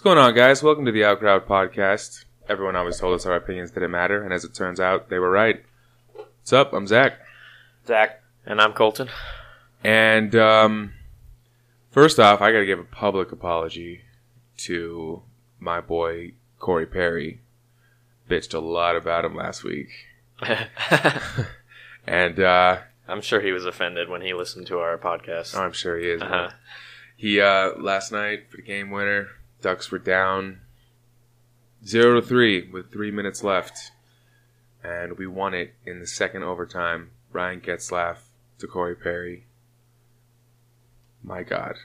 What's going on, guys? Welcome to the Outcrowd Podcast. Everyone always told us our opinions didn't matter, and as it turns out, they were right. What's up? I'm Zach. Zach. And I'm Colton. And um, first off, I got to give a public apology to my boy Corey Perry. Bitched a lot about him last week, and uh, I'm sure he was offended when he listened to our podcast. I'm sure he is. Uh-huh. He uh, last night for the game winner, Ducks were down zero to three with three minutes left, and we won it in the second overtime. Ryan Getzlaf to Corey Perry. My God!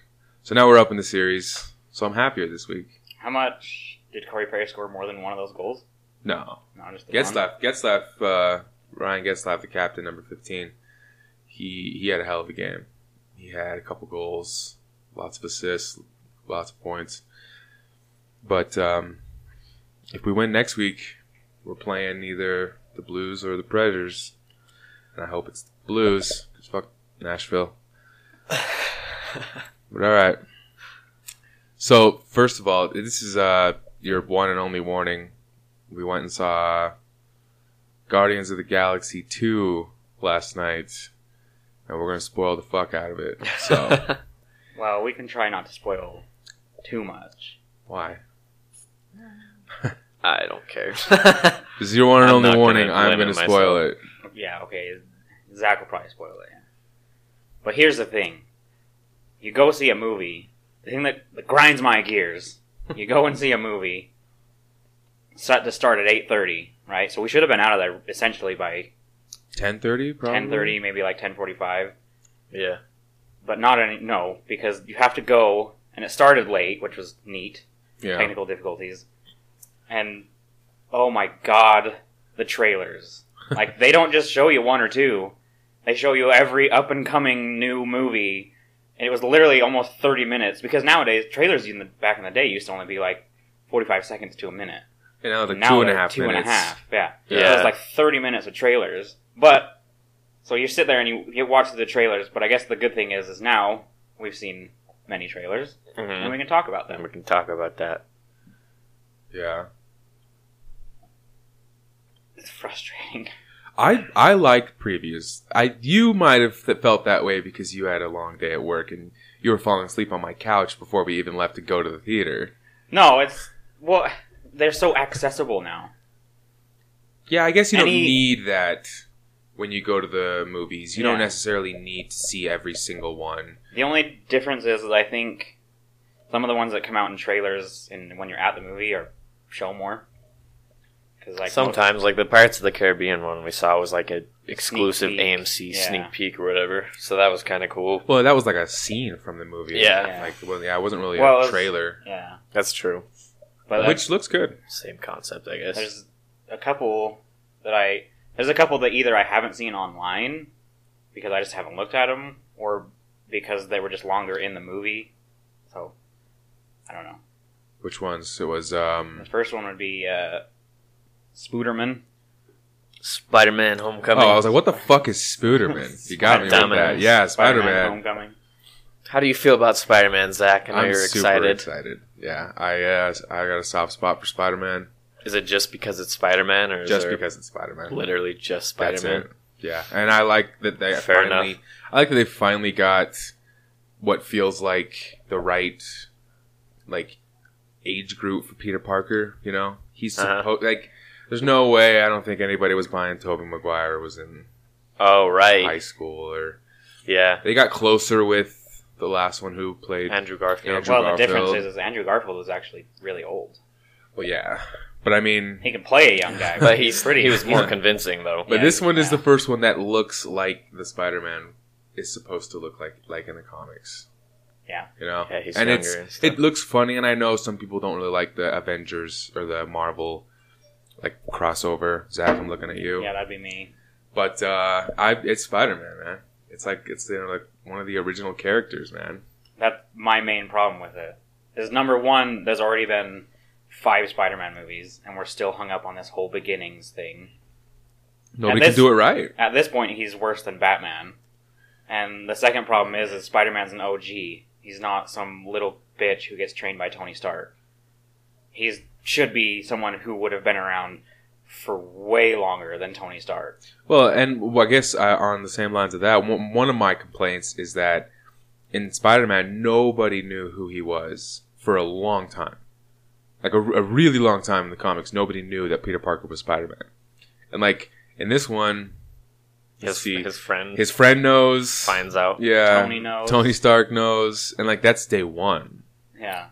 So now we're up in the series. So I'm happier this week. How much did Corey Perry score more than one of those goals? No, No, just. Getzlaf, Getzlaf, uh, Ryan Getzlaf, the captain, number fifteen. He he had a hell of a game. He had a couple goals, lots of assists, lots of points. But um, if we win next week, we're playing either the Blues or the Predators, and I hope it's the Blues because fuck Nashville. but all right. So first of all, this is uh, your one and only warning we went and saw Guardians of the Galaxy 2 last night, and we're going to spoil the fuck out of it. So, Well, we can try not to spoil too much. why? I don't care. This is your one and I'm only not warning. gonna I'm going to spoil myself. it. Yeah, okay. Zach will probably spoil it. But here's the thing: you go see a movie. The thing that, that grinds my gears. You go and see a movie. Set to start at eight thirty, right? So we should have been out of there essentially by 10:30 probably. ten thirty, maybe like ten forty five. yeah. But not any no, because you have to go, and it started late, which was neat. Yeah. technical difficulties. And oh my god, the trailers. like they don't just show you one or two. They show you every up and coming new movie. And it was literally almost 30 minutes because nowadays trailers in the back in the day used to only be like 45 seconds to a minute. You know, like now two and they're half two and a minutes. half, Yeah. So Yeah. it was like 30 minutes of trailers. But so you sit there and you, you watch the trailers, but I guess the good thing is is now we've seen many trailers and hmm we can talk about them. we can talk about that. Yeah. It's frustrating. I I like previews. I you might have felt that way because you had a long day at work and you were falling asleep on my couch before we even left to go to the theater. No, it's well, they're so accessible now. Yeah, I guess you don't need that when you go to the movies. You don't necessarily need to see every single one. The only difference is, is I think some of the ones that come out in trailers and when you're at the movie are show more. Because like Sometimes, like the Pirates of the Caribbean one we saw was like an exclusive peek. AMC Yeah. sneak peek or whatever. So that was kind of cool. Well, that was like a scene from the movie. Yeah. Yeah. Like, well, yeah, it wasn't really Well, a it's- trailer, yeah, That's true. but which looks good. Same concept, I guess. there's a couple that I there's a couple that either I haven't seen online because I just haven't looked at them, or because they were just longer in the movie. So I don't know. Which ones? It was um The first one would be uh, Spooderman. Spider-Man: Homecoming. Oh, I was like, what the fuck is Spooderman? You got me with Spider-Man. that. Yeah, Spider Spider-Man Man. Homecoming. How do you feel about Spider-Man, Zach? I know I'm you're super excited. excited. Yeah, I uh, I got a soft spot for Spider Man Is it just because it's Spider-Man, or is just there because it's Spider Man. literally just Spider-Man? it. Yeah, and I like that they Fair finally. enough. I like that they finally got what feels like the right, like, age group for Peter Parker. You know, he's Uh-huh. supposed like. There's no way. I don't think anybody was buying Tobey Maguire was in Oh, right. high school or Yeah. they got closer with the last one who played. Andrew Garfield. Andrew well, the difference is, is Andrew Garfield is actually really old. well, yeah, but I mean, He can play a young guy, But he's pretty. he was more Yeah. convincing though. But Yeah, this one is the first one that looks like the Spider-Man is supposed to look like like in the comics. Yeah. you know, Yeah, he's and it's and it looks funny, and I know some people don't really like the Avengers or the Marvel like crossover. Zach, I'm looking at you, yeah, that'd be me. but uh, I it's Spider-Man, man. It's like it's you know, like one of the original characters, man. That's my main problem with it. Is number one, there's already been five Spider-Man movies, and we're still hung up on this whole beginnings thing. Nobody this- can do it right. At this point, he's worse than Batman. And the second problem is, is Spider-Man's an OG. He's not some little bitch who gets trained by Tony Stark. He should be someone who would have been around for way longer than Tony Stark. Well, and well, I guess uh, on the same lines of that, one one of my complaints is that in Spider-Man, nobody knew who he was for a long time, like a, a really long time in the comics. Nobody knew that Peter Parker was Spider-Man, and like in this one, let's His, see, his friend his friend knows, finds out. yeah, Tony knows. Tony Stark knows, and like that's day one. Yeah,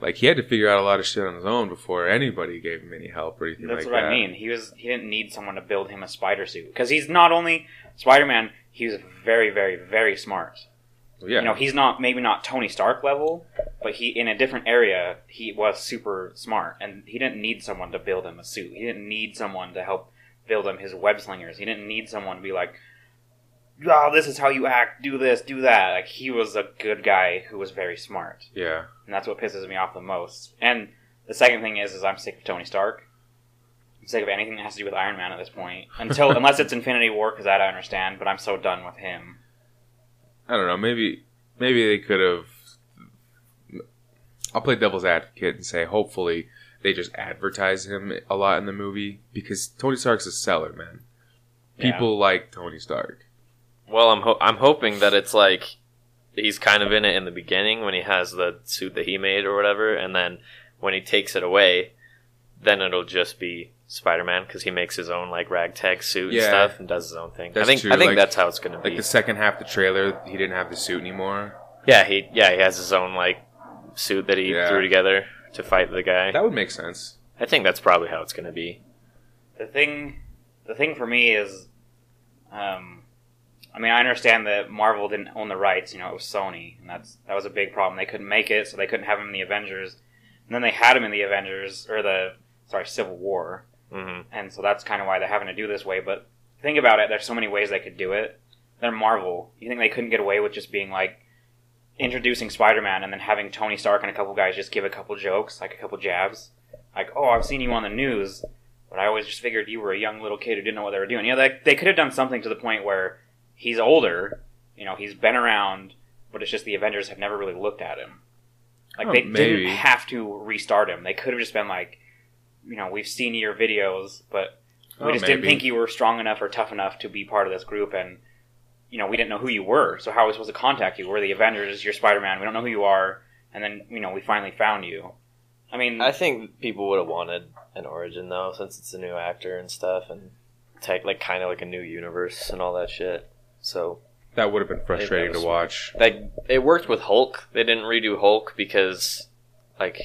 Like he had to figure out a lot of shit on his own before anybody gave him any help or anything that's like what that. I mean. He was he didn't need someone to build him a spider suit because he's not only Spider Man. He was very, very, very smart. Yeah, You know, he's not maybe not Tony Stark level, but he in a different area he was super smart, and he didn't need someone to build him a suit. He didn't need someone to help build him his web slingers. He didn't need someone to be like, "Oh, this is how you act. Do this, do that." Like he was a good guy who was very smart, yeah. and that's what pisses me off the most. And the second thing is, is I'm sick of Tony Stark. I'm sick of anything that has to do with Iron Man at this point. Until unless it's Infinity War, because that I understand. But I'm so done with him. I don't know. Maybe maybe they could have. I'll play devil's advocate and say hopefully they just advertise him a lot in the movie because Tony Stark's a seller, man. Yeah. People like Tony Stark. Well, I'm ho- I'm hoping that it's like he's kind of in it in the beginning when he has the suit that he made or whatever, and then when he takes it away, then it'll just be Spider-Man because he makes his own like ragtag suit Yeah. and stuff and does his own thing. That's I think true, I think like- that's how it's gonna Like be. the second half of the trailer, he didn't have the suit anymore. yeah, he yeah he has his own like suit that he Yeah. threw together to fight the guy. That would make sense. I think that's probably how it's gonna be. the thing the thing for me is um I mean I understand that Marvel didn't own the rights, you know, it was Sony and that's that was a big problem. They couldn't make it, so they couldn't have him in the Avengers. And then they had him in the Avengers or the sorry, Civil War. Hmm And so that's kind of why they're having to do this way, but think about it, there's so many ways they could do it. They're Marvel. You think they couldn't get away with just being like introducing Spider-Man and then having Tony Stark and a couple guys just give a couple jokes, like a couple jabs? Like, "Oh, I've seen you on the news." But I always just figured you were a young little kid who didn't know what they were doing. You know, they, they could have done something to the point where he's older, you know, he's been around, but it's just the Avengers have never really looked at him. Like, Oh, they maybe. didn't have to restart him. They could have just been like, you know, we've seen your videos, but we Oh, just didn't think you were strong enough or tough enough to be part of this group, and you know, we didn't know who you were. So how are we supposed to contact you? We're the Avengers. You're Spider Man. We don't know who you are, and then you know, we finally found you. I mean, I think people would have wanted an origin though, since it's a new actor and stuff, and take like kind of like a new universe and all that shit. So That would have been frustrating was- to watch. like it worked with Hulk. They didn't redo Hulk because like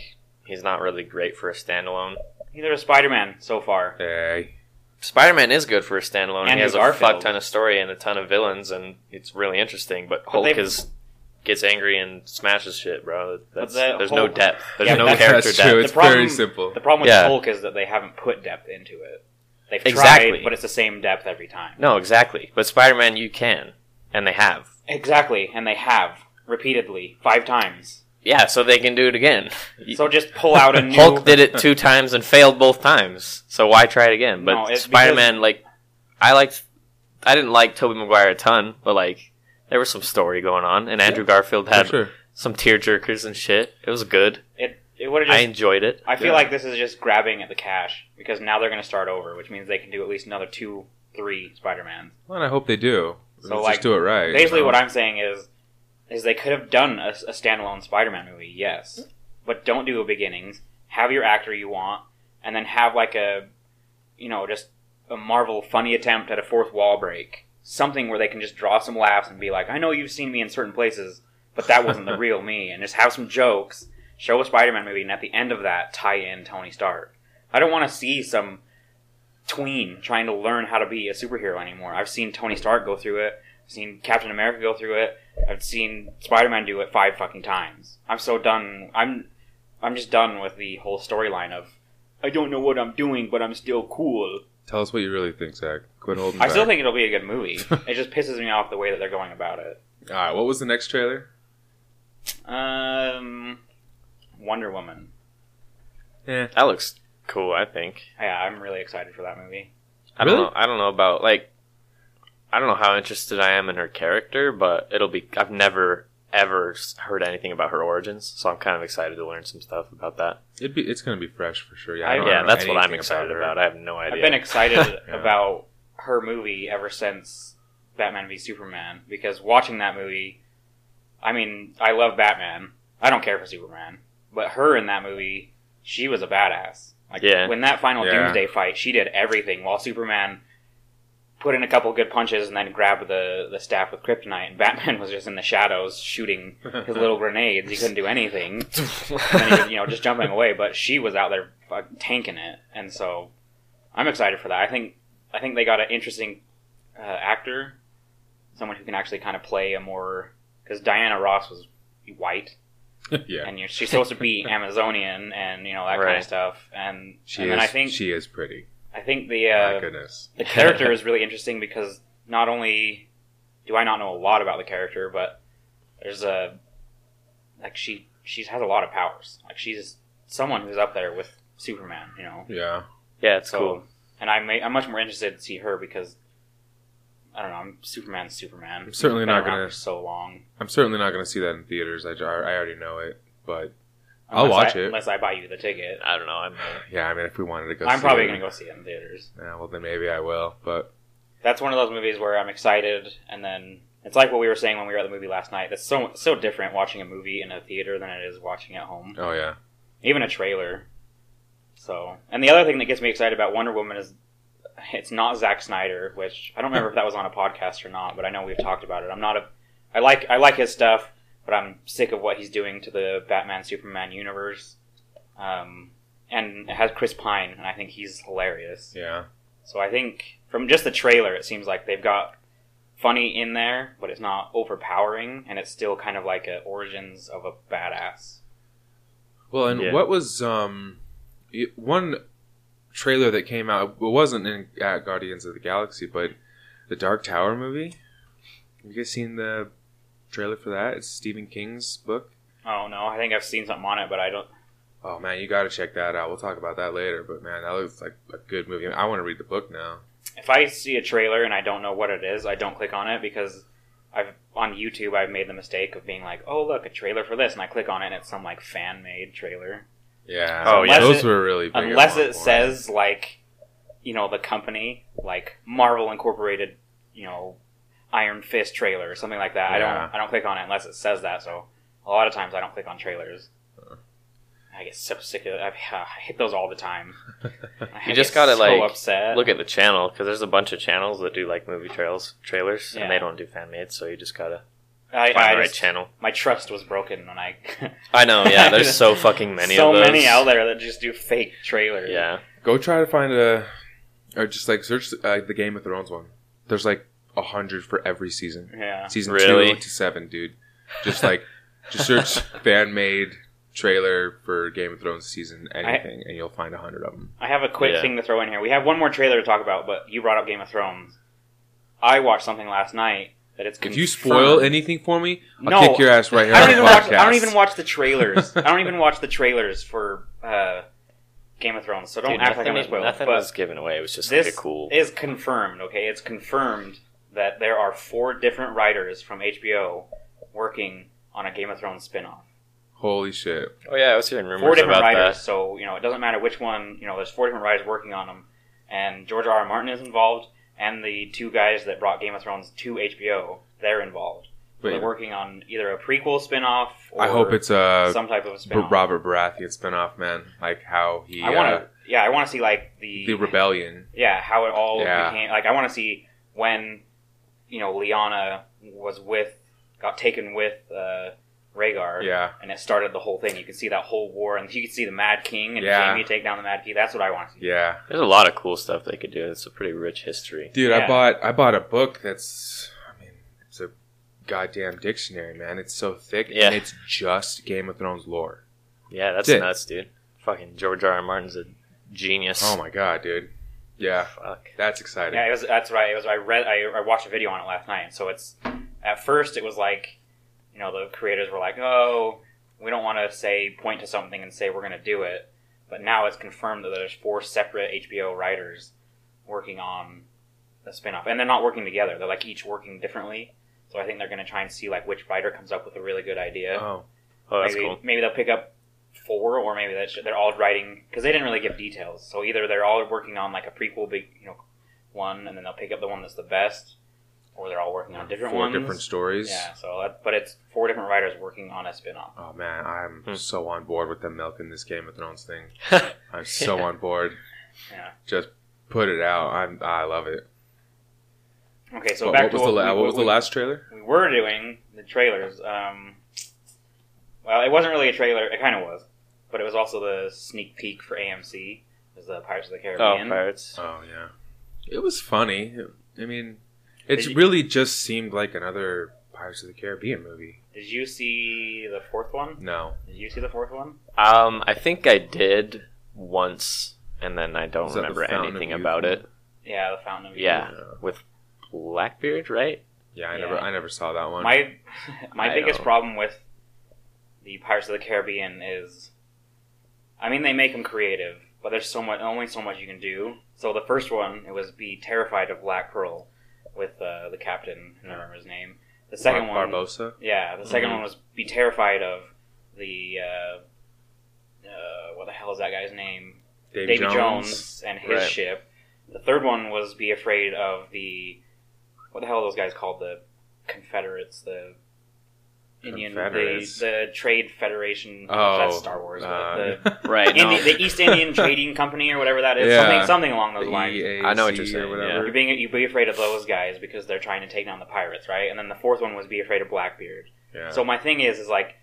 he's not really great for a standalone. Neither is Spider Man so far. Hey, Spider Man is good for a standalone. Andrew he has a Garfield. fuck ton of story and a ton of villains, and it's really interesting. But Hulk they've- is gets angry and smashes shit, bro. That's, the there's no Hulk- depth. There's Yeah, no that's- character that's depth. true. It's The problem- very simple. The problem with Yeah. Hulk is that they haven't put depth into it. They've Exactly. tried, but it's the same depth every time. No, exactly. But Spider Man, you can, and they have. Exactly, and they have repeatedly five times. Yeah, so they can do it again. So just pull out a new. Hulk did it two times and failed both times. So why try it again? But No, it's Spider Man, like, I liked. I didn't like Tobey Maguire a ton, but like, there was some story going on, and Andrew Garfield had sure. some tear jerkers and shit. It was good. It it would have I just. enjoyed it. I feel Yeah. like this is just grabbing at the cash because now they're going to start over, which means they can do at least another two, three Spider Mans. Well, and I hope they do. So, just like, do it right. you Basically, know? what I'm saying is, is they could have done a, a standalone Spider-Man movie, yes, mm-hmm. but don't do a beginnings. Have your actor you want, and then have like a, you know, just a Marvel funny attempt at a fourth wall break, something where they can just draw some laughs and be like, I know you've seen me in certain places, but that wasn't the real me, and just have some jokes. Show a Spider-Man movie, and at the end of that, tie in Tony Stark. I don't want to see some tween trying to learn how to be a superhero anymore. I've seen Tony Stark go through it. I've seen Captain America go through it. I've seen Spider Man do it five fucking times. I'm so done. I'm I'm just done with the whole storyline of I don't know what I'm doing, but I'm still cool. Tell us what you really think, Zach. Quit holding I back. still think it'll be a good movie. it just pisses me off the way that they're going about it. All right, what was the next trailer? Um, Wonder Woman. Yeah, That looks cool. I think. Yeah, I'm really excited for that movie. I don't Really? know. I don't know about like. I don't know how interested I am in her character, but it'll be. I've never ever heard anything about her origins, so I'm kind of excited to learn some stuff about that. It'd be it's gonna be fresh for sure. Yeah, I- I don't yeah, know that's what I'm excited her. about. I have no idea. I've been excited Yeah. about her movie ever since Batman v Superman because watching that movie, I mean, I love Batman. I don't care for Superman, but her in that movie, she was a badass. Like Yeah. when that final Yeah. Doomsday fight, she did everything while Superman put in a couple good punches and then grab the the staff with kryptonite, and Batman was just in the shadows shooting his little grenades. He couldn't do anything. he you know, just jumping away. But she was out there fucking tanking it, and so I'm excited for that. I think I think they got an interesting uh, actor, someone who can actually kind of play a more because Diana Ross was white, yeah, and you're, she's supposed to be Amazonian, and you know that kind of stuff. And she and is. I think she is pretty. I think the My uh, goodness. the character is really interesting because not only do I not know a lot about the character, but there's a like she she has a lot of powers. Like she's someone who's up there with Superman, you know. Yeah, yeah, it's So, cool. and I'm I'm much more interested to see her because I don't know. I'm Superman's Superman. I'm certainly not gonna- for so long. I'm certainly not gonna see that in theaters. I, I already know it, but I'll watch I, it. unless I buy you the ticket. I don't know. I'm yeah, I mean, if we wanted to go, I'm probably it, gonna go see it in theaters. Yeah, well then maybe I will. But That's one of those movies where I'm excited, and then it's like what we were saying when we were at the movie last night. That's so so different watching a movie in a theater than it is watching at home. oh yeah, even a trailer. So, and the other thing that gets me excited about Wonder Woman is it's not Zack Snyder, which I don't remember if that was on a podcast or not, but I know we've talked about it. I'm not a, I like I like his stuff, but I'm sick of what he's doing to the Batman Superman universe. Um, and it has Chris Pine, and I think he's hilarious. yeah. So I think from just the trailer, it seems like they've got funny in there, but it's not overpowering, and it's still kind of like a origins of a badass. Well, and Yeah. what was um one trailer that came out? It wasn't in at Guardians of the Galaxy, but the Dark Tower movie. Have you guys seen the trailer for that? It's Stephen King's book. Oh no, I think I've seen something on it, but I don't. Oh man, you got to check that out. We'll talk about that later. But man, that looks like a good movie. I want to read the book now. If I see a trailer and I don't know what it is, I don't click on it because I've on YouTube I've made the mistake of being like, oh look, a trailer for this, and I click on it and it's some like fan made trailer. Yeah. Oh, yeah. those it- were really big Unless it says like, you know, the company like Marvel Incorporated, you know, Iron Fist trailer or something like that. I don't I don't click on it unless it says that. So a lot of times I don't click on trailers. I get so sick of it. I, I hit those all the time. I You just gotta, so like, upset. look at the channel because there's a bunch of channels that do like movie trails trailers, Yeah. and they don't do fan made. So you just gotta I, find I the right just- channel. my trust was broken when I. I know. Yeah, there's so fucking many. so of those. many out there that just do fake trailers. Yeah, Go try to find a, or just like search uh, the Game of Thrones one. There's like a hundred for every season. yeah. Season Really? two to seven, dude. Just like, just search fan made trailer for Game of Thrones season anything, and you'll find a hundred of them. I have a quick Yeah. thing to throw in here. We have one more trailer to talk about, but you brought up Game of Thrones. I watched something last night that it's. If you spoil anything for me, I'll No, kick your ass right here I on don't the even watch. podcast. I don't even watch the trailers. I don't even watch the trailers for uh, Game of Thrones. So don't Dude, act like I'm nothing, gonna spoil. nothing but was given away. It was just this like a cool. is confirmed. Okay, it's confirmed that there are four different writers from HBO working on a Game of Thrones spin-off. Holy shit! oh yeah, I was hearing rumors four different about writers. that. So you know, it doesn't matter which one. You know, there's four different writers working on them, and George R. R. Martin is involved, and the two guys that brought Game of Thrones to HBO, they're involved. So Wait, they're working on either a prequel spin-off. Or I hope it's a some type of B- spin-off. Robert Baratheon spinoff, man. Like how he I want uh, to. Yeah, I want to see like the the rebellion. yeah how it all Yeah. became. Like I want to see when you know Lyanna was with got taken with uh, Rhaegar. Yeah, and it started the whole thing. You can see that whole war, and you can see the Mad King and Yeah. Jaime take down the Mad King. That's what I want to see. yeah, There's a lot of cool stuff they could do. It's a pretty rich history. dude. Yeah. I bought I bought a book that's. I mean, it's a goddamn dictionary, man. It's so thick, Yeah. and it's just Game of Thrones lore. Yeah, that's That's nuts, dude. Fucking George R. R. Martin's a genius. Oh my god, dude. Yeah, Fuck. that's exciting. Yeah, it was. That's right. It was. I read. I, I watched a video on it last night. So it's at first it was like, you know, the creators were like, oh, we don't want to say point to something and say we're going to do it, but now it's confirmed that there's four separate HBO writers working on the spinoff, and they're not working together. They're like each working differently. So I think they're going to try and see like which writer comes up with a really good idea. Oh, Oh, that's maybe cool. maybe they'll pick up four, or maybe that's they're all writing because they didn't really give details. So either they're all working on like a prequel, big you know, one, and then they'll pick up the one that's the best, or they're all working on different four ones. different stories. Yeah, so that, but it's four different writers working on a spin-off. Oh man, I'm Hmm. so on board with them milking this Game of Thrones thing. I'm so Yeah. on board. Yeah. Just put it out. I'm I love it. Okay, so what, back what was to the what, la- we, what was the last trailer? we were doing the trailers. Um, well, it wasn't really a trailer. It kind of was, but it was also the sneak peek for AMC. It was the Pirates of the Caribbean. Oh, Caribbean. pirates. Oh yeah, it was funny. I mean, it Did you- really just seemed like another Pirates of the Caribbean movie. Did you see the fourth one? No, Did you see the fourth one? Um, I think I did once, and then I don't Is that the remember anything about it. Yeah, the Fountain of Youth. Yeah, with Blackbeard, right? yeah, I Yeah. never I never saw that one. My my I biggest don't- problem with the Pirates of the Caribbean is, I mean, they make them creative, but there's so much, only so much you can do. So the first one, it was be terrified of Black Pearl, with uh, the captain. I don't remember his name. The second Bar- one, Barbossa. yeah, the 2nd Mhm. one was be terrified of the uh, uh, what the hell is that guy's name? Davy, Davy Jones. Jones. and his Right. ship. The third one was be afraid of the what the hell are those guys called? The Confederates, the Indian, the, Confederates. the Trade Federation. Oh, that's Star Wars. uh, the, Right. No. Indi- the East Indian Trading Company or whatever that is. Yeah. Something, something along those the lines. EAC I know what you're saying, whatever. You're being you be afraid of those guys because they're trying to take down the pirates, right? And then the fourth one was be afraid of Blackbeard. Yeah. So my thing is, is like,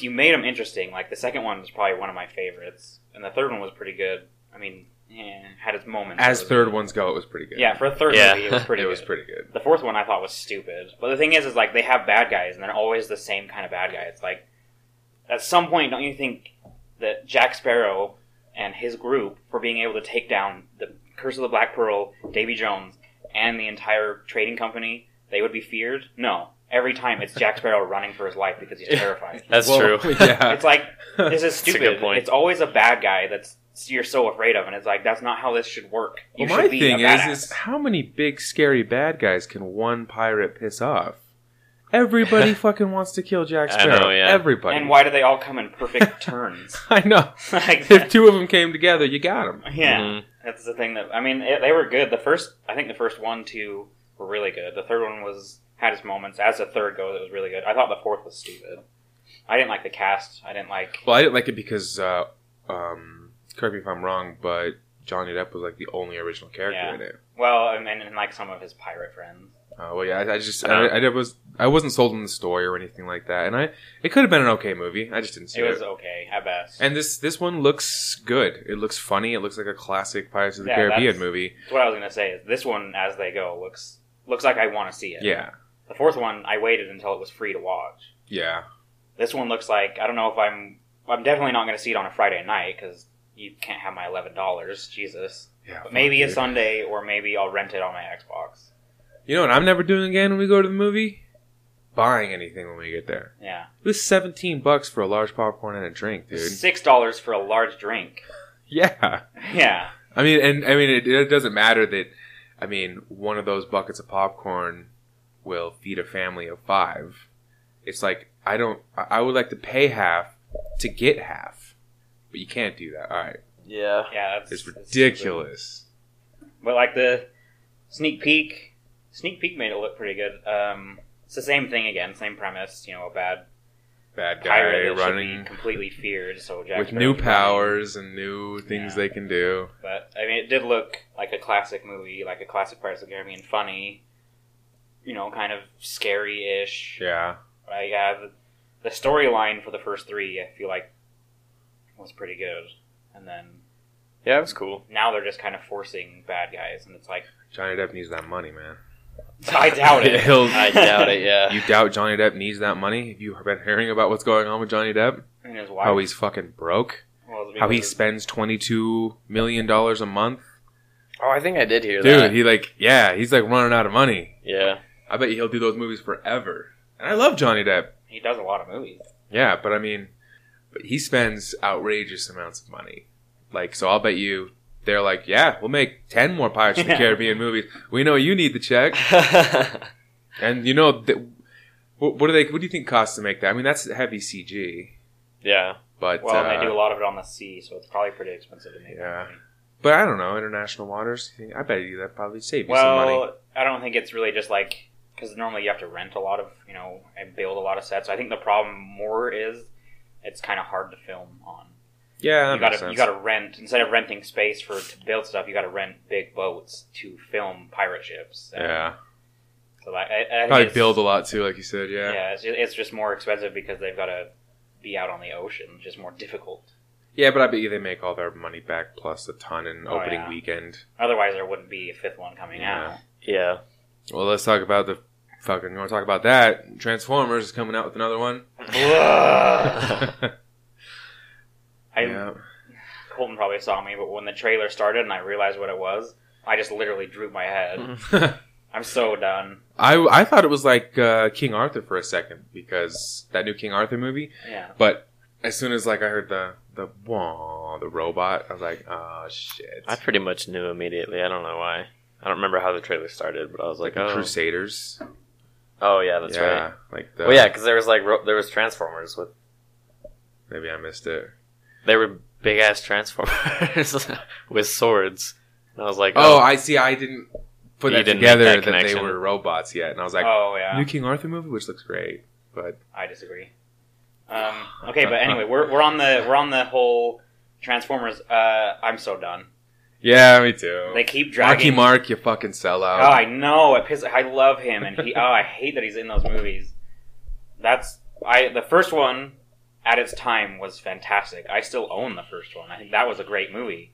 you made them interesting. Like the second one was probably one of my favorites, and the third one was pretty good. I mean, eh, had its moments. As third good. ones go, it was pretty good. Yeah, for a third Yeah. movie, it was pretty. it was good. pretty good. The fourth one I thought was stupid, but the thing is, is like they have bad guys, and they're always the same kind of bad guy. It's like, at some point, don't you think that Jack Sparrow and his group for being able to take down the Curse of the Black Pearl, Davy Jones, and the entire trading company, they would be feared? No. Every time it's Jack Sparrow running for his life because he's terrified. That's Well, true. Yeah. It's like this is That's a stupid. good point. It's always a bad guy that's you're so afraid of, and it's like that's not how this should work. You well, should my be thing a is, is how many big scary bad guys can one pirate piss off? Everybody fucking wants to kill Jack I Sparrow. know, yeah. Everybody. and why do they all come in perfect turns? I know. like, If two of them came together, you got them. yeah, Mhm. that's the thing that I mean. It, they were good. The first, I think, the first one, two were really good. The third one was had its moments. As the third goes, it was really good. I thought the fourth was stupid. I didn't like the cast. I didn't like. Well, I didn't like it because, uh, um, correct me if I'm wrong, but Johnny Depp was like the only original character Yeah. in it. Well, and, and, and like some of his pirate friends. Uh, well, yeah, I, I just, I, I, was, I wasn't sold on the story or anything like that, and I, it could have been an okay movie. I just didn't see It it. was okay at best. And this, this one looks good. It looks funny. It looks like a classic Pirates of the Yeah, Caribbean that's- movie. That's what I was gonna say. Is this one, as they go, looks looks like I want to see it. Yeah, The fourth one, I waited until it was free to watch. yeah. This one looks like I don't know if I'm. I'm definitely not going to see it on a Friday night because you can't have my eleven dollars. Jesus. Yeah, But maybe a dude. Sunday, or maybe I'll rent it on my Xbox. You know what I'm never doing again when we go to the movie? Buying anything when we get there. Yeah, It was 17 bucks for a large popcorn and a drink, dude. six dollars for a large drink. Yeah. Yeah, I mean, and I mean, it, it doesn't matter that. I mean, one of those buckets of popcorn will feed a family of five. It's like I don't. I would like to pay half to get half, but you can't do that. All right, Yeah. yeah, that's it's that's ridiculous. stupid. But like the sneak peek, sneak peek made it look pretty good. Um, it's the same thing again, same premise. You know, a bad Bad guy pirate that running be completely feared. So Jack with Sparrow's new running. powers and new things Yeah. they can do. But I mean, it did look like a classic movie, like a classic Pirates of the Caribbean, funny. You know, kind of scary-ish. Yeah, Uh, yeah, the, the storyline for the first three, I feel like, was pretty good. And then Yeah, it was cool. now they're just kind of forcing bad guys, and it's like Johnny Depp needs that money, man. I doubt it. He'll- I doubt it. Yeah. You doubt Johnny Depp needs that money? Have you been hearing about what's going on with Johnny Depp? and his wife. How he's fucking broke? well, it's How he because- spends twenty two million dollars a month? Oh, I think I did hear that. Dude, that. he like yeah, he's like running out of money. yeah. I bet you he'll do those movies forever. And I love Johnny Depp. he does a lot of movies. Yeah, but I mean, but he spends outrageous amounts of money. Like, so I'll bet you they're like, yeah, we'll make ten more Pirates of the. Caribbean movies. We know you need the check. And you know, th- what, what do they? What do you think costs to make that? I mean, that's heavy CG, Yeah. but Well, uh, they do a lot of it on the sea, so it's probably pretty expensive to make. Yeah. But I don't know, international waters. I bet you that probably save you some money. Well, I don't think it's really just like because normally you have to rent a lot of you know and build a lot of sets. I think the problem more is it's kind of hard to film on. Yeah, that you makes gotta sense. you gotta rent instead of renting space for to build stuff. You gotta rent big boats to film pirate ships. And yeah, So I, I, I probably build a lot too, like you said. Yeah, Yeah, it's, just, it's just more expensive because they've got to be out on the ocean. It's just more difficult. Yeah, but I bet you they make all their money back plus a ton in Oh, opening yeah. weekend. Otherwise, there wouldn't be a fifth one coming Yeah. Yeah. Well, let's talk about the fucking. You want to talk about that? Transformers is coming out with another one. I, yeah. Colton probably saw me, but when the trailer started and I realized what it was, I just literally drew my head. I'm so done. I I thought it was like uh, King Arthur for a second because that new King Arthur movie. Yeah. But as soon as like I heard the the wah, the robot, I was like, oh shit. I pretty much knew immediately. I don't know why. I don't remember how the trailer started, but I was like, the oh, Crusaders. Oh yeah, that's yeah, right. Like the, Well, yeah, because there was like ro- there was Transformers with Maybe I missed it. they were big ass Transformers with swords, and I was like, Oh, oh, I see. I didn't put that didn't together that that, they were robots yet, and I was like, oh yeah. new King Arthur movie, which looks great, but I disagree. Um, okay, but anyway, we're, we're on the we're on the whole Transformers. Uh, I'm so done. Yeah, me too. They keep Marky dragging. Mark, you fucking sell Oh, out. I know. It piss- I love him, and he. Oh, I hate that he's in those movies. That's I. The first one, at its time, was fantastic. I still own the first one. I think that was a great movie.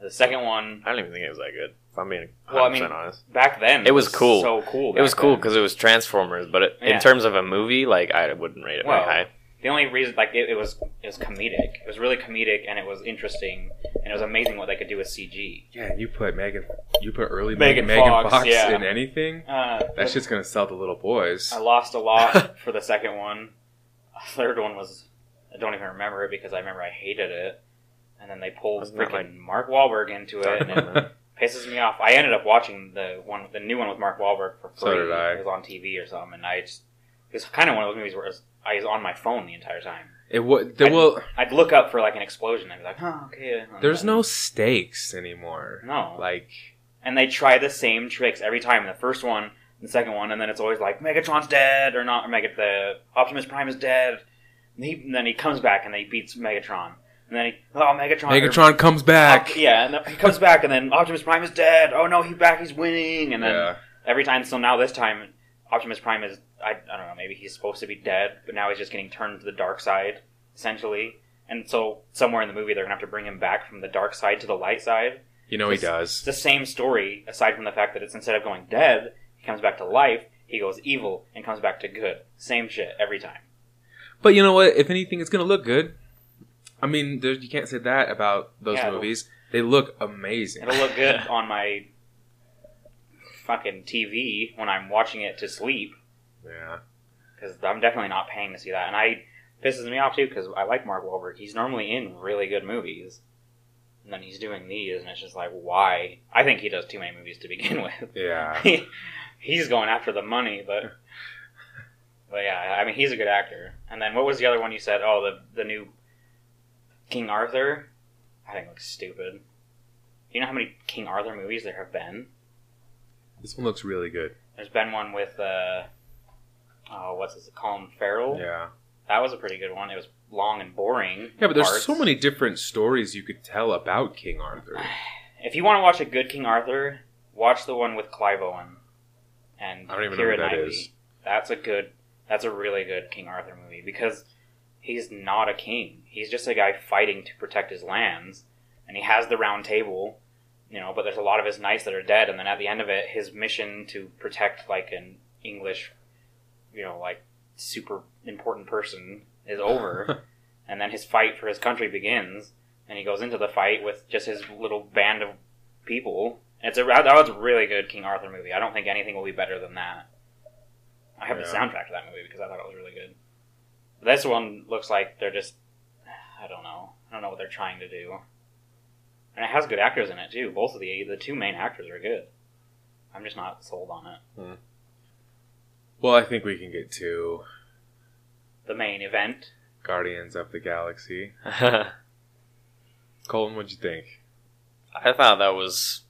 The second one, I don't even think it was that good. If I'm being 100 Well, I mean, honest, back then, It was cool. So cool. it was cool because it was Transformers, but it, Yeah. in terms of a movie, like I wouldn't rate it Well, very high. The only reason, like, it, it was it was comedic. It was really comedic, and it was interesting, and it was amazing what they could do with CG. yeah, you put Megan, you put early Megan Megan, Fox, Fox, yeah. in anything. Uh, That shit's gonna sell the little boys. I lost a lot for the second one. A third one was I don't even remember it because I remember I hated it. And then they pulled freaking like- Mark Wahlberg into it, and it pisses me off. I ended up watching the one, the new one with Mark Wahlberg for free. So did I. It was on TV or something, and I just it was kind of one of those movies where it was, I was on my phone the entire time. It would. There I- will. I'd look up for like an explosion. I'd be like, oh, okay. There's no stakes anymore. no. Like and they try the same tricks every time. The first one, the second one, and then it's always like Megatron's dead or not. Or Megat the Optimus Prime is dead. And, he, and then he comes back and he beats Megatron. And then he oh Megatron. Megatron comes back. Op- yeah, and then he comes back and then Optimus Prime is dead. Oh no, he's back. He's winning. And then yeah. every time. So now this time, Optimus Prime is I, I don't know. Maybe he's supposed to be dead, but now he's just getting turned to the dark side essentially. And so somewhere in the movie they're gonna have to bring him back from the dark side to the light side. You know he does. It's the same story, aside from the fact that it's instead of going dead, he comes back to life, he goes evil, and comes back to good. Same shit every time. But you know what? If anything, it's gonna look good. I mean, you can't say that about those Yeah, movies. They look amazing. It'll look good on my fucking TV when I'm watching it to sleep, Yeah. because I'm definitely not paying to see that. And I pisses me off too, because I like Mark Wahlberg. He's normally in really good movies. And then he's doing these, and it's just like, why? I think he does too many movies to begin with. Yeah. he's going after the money, but but yeah, I mean he's a good actor. And then what was the other one you said? Oh, the the new King Arthur. I think looks stupid. Do you know how many King Arthur movies there have been? This one looks really good. There's been one with uh oh what's this? Colin Farrell. Yeah. That was a pretty good one. It was long and boring. Yeah, but there's parts. so many different stories you could tell about King Arthur. If you want to watch a good King Arthur, watch the one with Clive Owen and I don't even know who that That's a good. That's a really good King Arthur movie because he's not a king. He's just a guy fighting to protect his lands, and he has the Round Table, you know. But there's a lot of his knights that are dead, and then at the end of it, his mission to protect like an English, you know, like super important person is over, and then his fight for his country begins, and he goes into the fight with just his little band of people. It's a that was a really good King Arthur movie. I don't think anything will be better than that. I have the soundtrack to that movie because I thought it was really good. This one looks like they're just I don't know. I don't know what they're trying to do. And it has good actors in it too. Both of the the two main actors are good. I'm just not sold on it. Hmm. Well, I think we can get to The main event. Guardians of the Galaxy. I Colton, what'd you think? I thought that was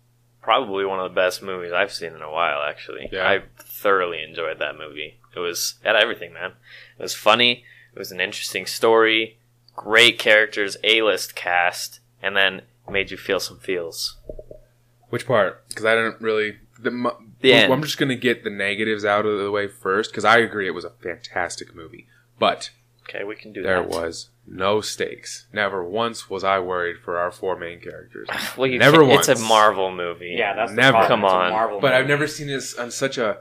probably one of the best movies I've seen in a while. Actually, Yeah. I thoroughly enjoyed that movie. It was it had everything, man. It was funny. It was an interesting story. Great characters, A list cast, and then made you feel some feels. Which part? Because I didn't really. The, mu- The I'm end. just gonna get the negatives out of the way first, because I agree it was a fantastic movie, but Okay, we can do there that. was no stakes. Never once was I worried for our four main characters. Well, you Never can't- It's a. Marvel movie. Yeah, that's the Never. problem. Come It's a on. Marvel But I've never seen this on such a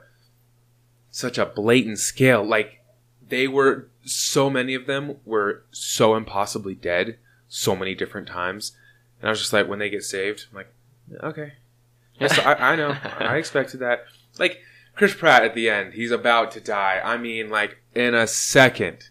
such a blatant scale. Like they were so many of them were so impossibly dead so many different times, and I was just like, when they get saved, I'm like, okay, yes, I, I know, I expected that. Like Chris Pratt at the end, he's about to die. I mean, like in a second,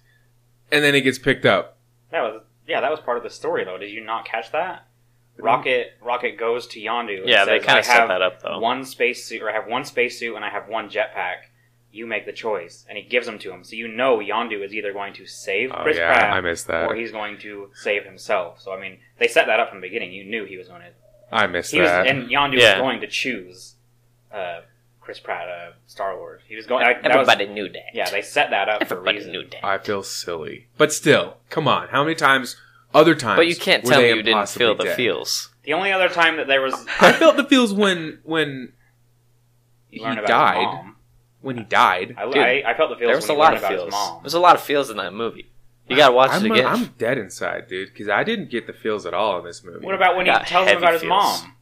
and then he gets picked up. That was yeah, that was part of the story though. Did you not catch that? Mm-hmm. Rocket Rocket goes to Yondu. and Yeah, they kind of set have that up though. One spacesuit, or I have one spacesuit, and I have one jetpack. You make the choice, and he gives them to him. So you know Yondu is either going to save Oh Chris yeah, Pratt, I missed that. or he's going to save himself. So I mean, they set that up from the beginning. You knew he was going to. I missed He was, that. and Yondu Yeah. was going to choose uh, Chris Pratt, uh, Star Wars. He was going. I, that was, Everybody knew that. yeah, they set that up for a Everybody reason. knew that. I feel silly, but still, come on. How many times? Other times, But you can't tell me you didn't feel the dead? feels. The only other time that there was I felt the feels when when he learn about died. Mom. When he died, I, Dude, I, I felt the feels There was when a he lot of feels. his mom. There's a lot of feels in that movie. You gotta watch I'm, it again. I'm dead inside, dude, because I didn't get the feels at all in this movie. What about when he Got tells him heavy about his feels. mom?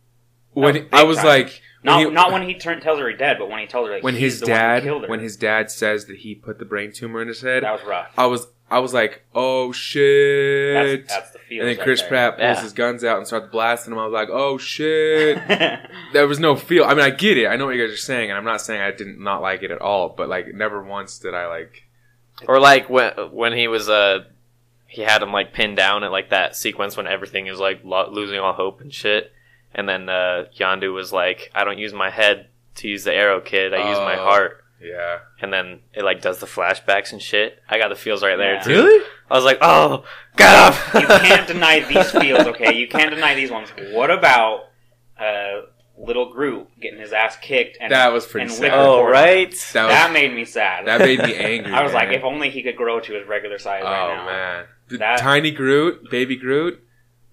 when No, he- I was time. like, when Not he- not when he turn, tells her he's dead, but when he tells her like, when he's his the one who dad killed her. when his dad says that he put the brain tumor in his head. that was rough. I was I was like, oh shit. That's, that's the feels. and then right Chris there. Pratt pulls Yeah. his guns out and starts blasting him. I was like, oh shit. there was no feel. I mean, I get it. I know what you guys are saying, and I'm not saying I didn't not like it at all. But like, never once did I like. Or like when when he was uh he had him like pinned down at like that sequence when everything is like lo- losing all hope and shit, and then uh Yondu was like, I don't use my head to use the arrow, kid. I use my Oh. heart. Yeah. And then it like does the flashbacks and shit. I got the feels right there Yeah. too. Really? I was like, oh, get up. you can't deny these feels, okay? You can't deny these ones. What about uh, little Groot getting his ass kicked and That was pretty and sad. liquor oh poured? right. That was That made me sad. that made me angry. I was like, man. if only he could grow to his regular size Oh right now. man, the That- tiny Groot, baby Groot,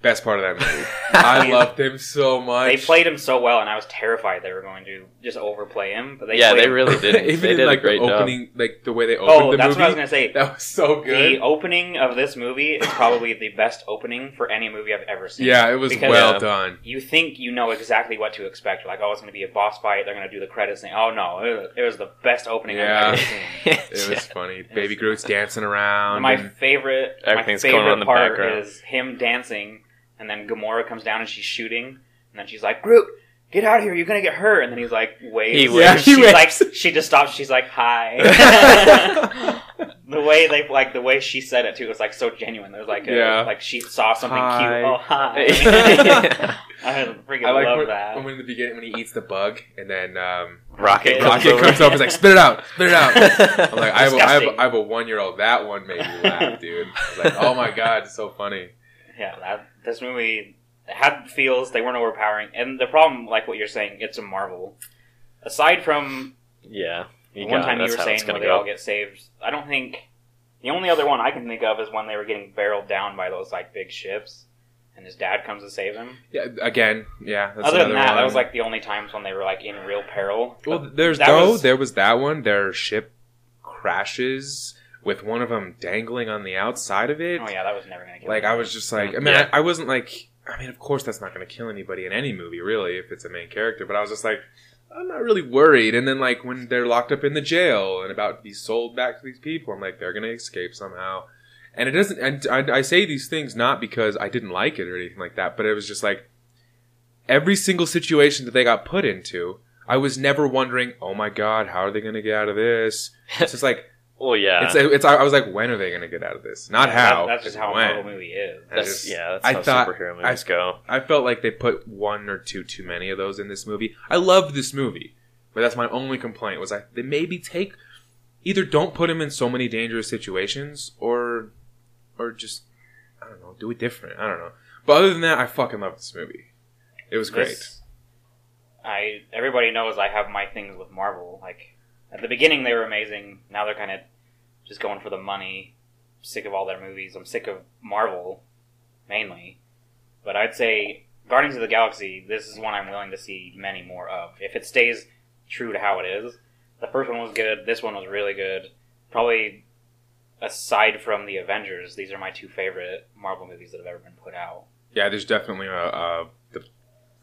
best part of that movie. I loved him so much. They played him so well, and I was terrified they were going to just overplay him. But they yeah, played they really did. even they in did like a great the job. opening, like the way they oh, opened Oh, the that's movie. what I was gonna say. That was so good. The good. opening of this movie is probably the best opening for any movie I've ever seen. yeah, it was Because- well Yeah. done. You think you know exactly what to expect. You're like, oh, it's going to be a boss fight. They're going to do the credits thing. Oh no, it was, it was the best opening Yeah. I've ever seen. It was funny. Baby Groot's dancing around. my and- favorite, my Everything's going on in the part background. is him dancing, and then Gamora comes down and she's shooting, and then she's like, Groot, get out of here, you're gonna get hurt. And then he's like, waves. He And waves. she's Yeah, he like, waves. she just stops. She's like, hi. the way they like the way she said it too was like so genuine. There was like, a, Yeah. like she saw something Hi. cute. Oh hi. I freaking I like love when, that. when in the beginning when he eats the bug and then um, Rocket, Rocket comes up and is like, "Spit it out, spit it out." I'm like, I have, a, I have, Disgusting. a, I have a one year old. That one made me laugh, dude. I was like, oh my god, it's so funny. Yeah, that this movie had feels. They weren't overpowering, and the problem, like what you're saying, it's a Marvel. Aside from yeah. You the one got it. time you were saying it's where gonna they go. all get saved, I don't think the only other one I can think of is when they were getting barreled down by those like big ships, and his dad comes to save him. Yeah, again, yeah. That's Other than another that, that was like the only times when they were like in real peril. Well, But there's though was- there was that one. Their ship crashes with one of them dangling on the outside of it. oh yeah, that was never gonna. Kill Like him. I was just like, I mean, Yeah. I, I wasn't like, I mean, of course that's not going to kill anybody in any movie, really, if it's a main character. But I was just like, I'm not really worried. And then like when they're locked up in the jail and about to be sold back to these people, I'm like, they're going to escape somehow. And it doesn't. And I, I say these things not because I didn't like it or anything like that, but it was just like every single situation that they got put into. I was never wondering, oh my god, how are they going to get out of this? It's just like Well, yeah. it's, it's. I was like, when are they going to get out of this? Not Yeah, that- how. that's just how a when. Marvel movie is. I That's, just- yeah, that's I how thought- superhero I- movies go. I felt like they put one or two too many of those in this movie. I loved this movie, but that's my only complaint was I they maybe take either don't put him in so many dangerous situations, or or just I don't know, do it different. I don't know. But other than that, I fucking love this movie. It was great. I everybody knows I have my things with Marvel. Like at the beginning they were amazing. Now they're kind of just going for the money. sick of all their movies. I'm sick of Marvel mainly. But I'd say Guardians of the Galaxy. This is one I'm willing to see many more of. If it stays true to how it is. The first one was good. This one was really good. Probably aside from the Avengers, these are my two favorite Marvel movies that have ever been put out. Yeah, there's definitely a, a,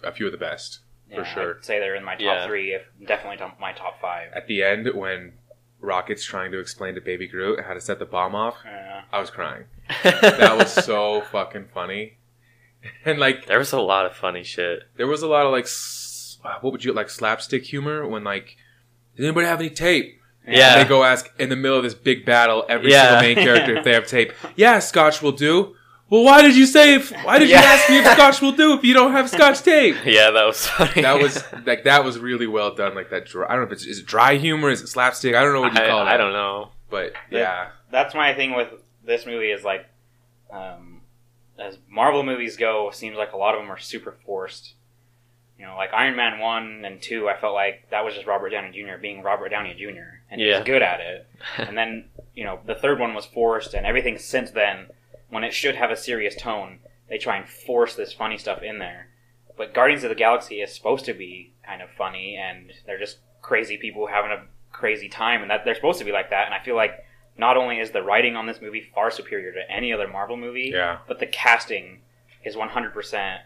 a few of the best. For sure. I'd say they're in my top Yeah. three, if definitely top, my top five. At the end, when Rocket's trying to explain to Baby Groot how to set the bomb off, Uh, I was crying. That was so fucking funny. And like, there was a lot of funny shit. there was a lot of like, uh, what would you like slapstick humor when like, does anybody have any tape? Yeah. And they go ask in the middle of this big battle every Yeah. single main character if they have tape. Yeah, Scotch will do. Well, why did you say if? Why did Yeah. you ask me if Scotch will do if you don't have Scotch tape? Yeah, that was funny. That was like that was really well done. Like that. Dry, I don't know if it's is it dry humor, is it slapstick? I don't know what you I, call it. I don't know. But Yeah. yeah, that's my thing with this movie is like, um, as Marvel movies go, it seems like a lot of them are super forced. You know, like Iron Man one and two, I felt like that was just Robert Downey Jr. being Robert Downey Jr. and he was good at it. and then you know the third one was forced, and everything since then, when it should have a serious tone, they try and force this funny stuff in there. But Guardians of the Galaxy is supposed to be kind of funny, and they're just crazy people having a crazy time, and that they're supposed to be like that. And I feel like not only is the writing on this movie far superior to any other Marvel movie, yeah. but the casting is 100%.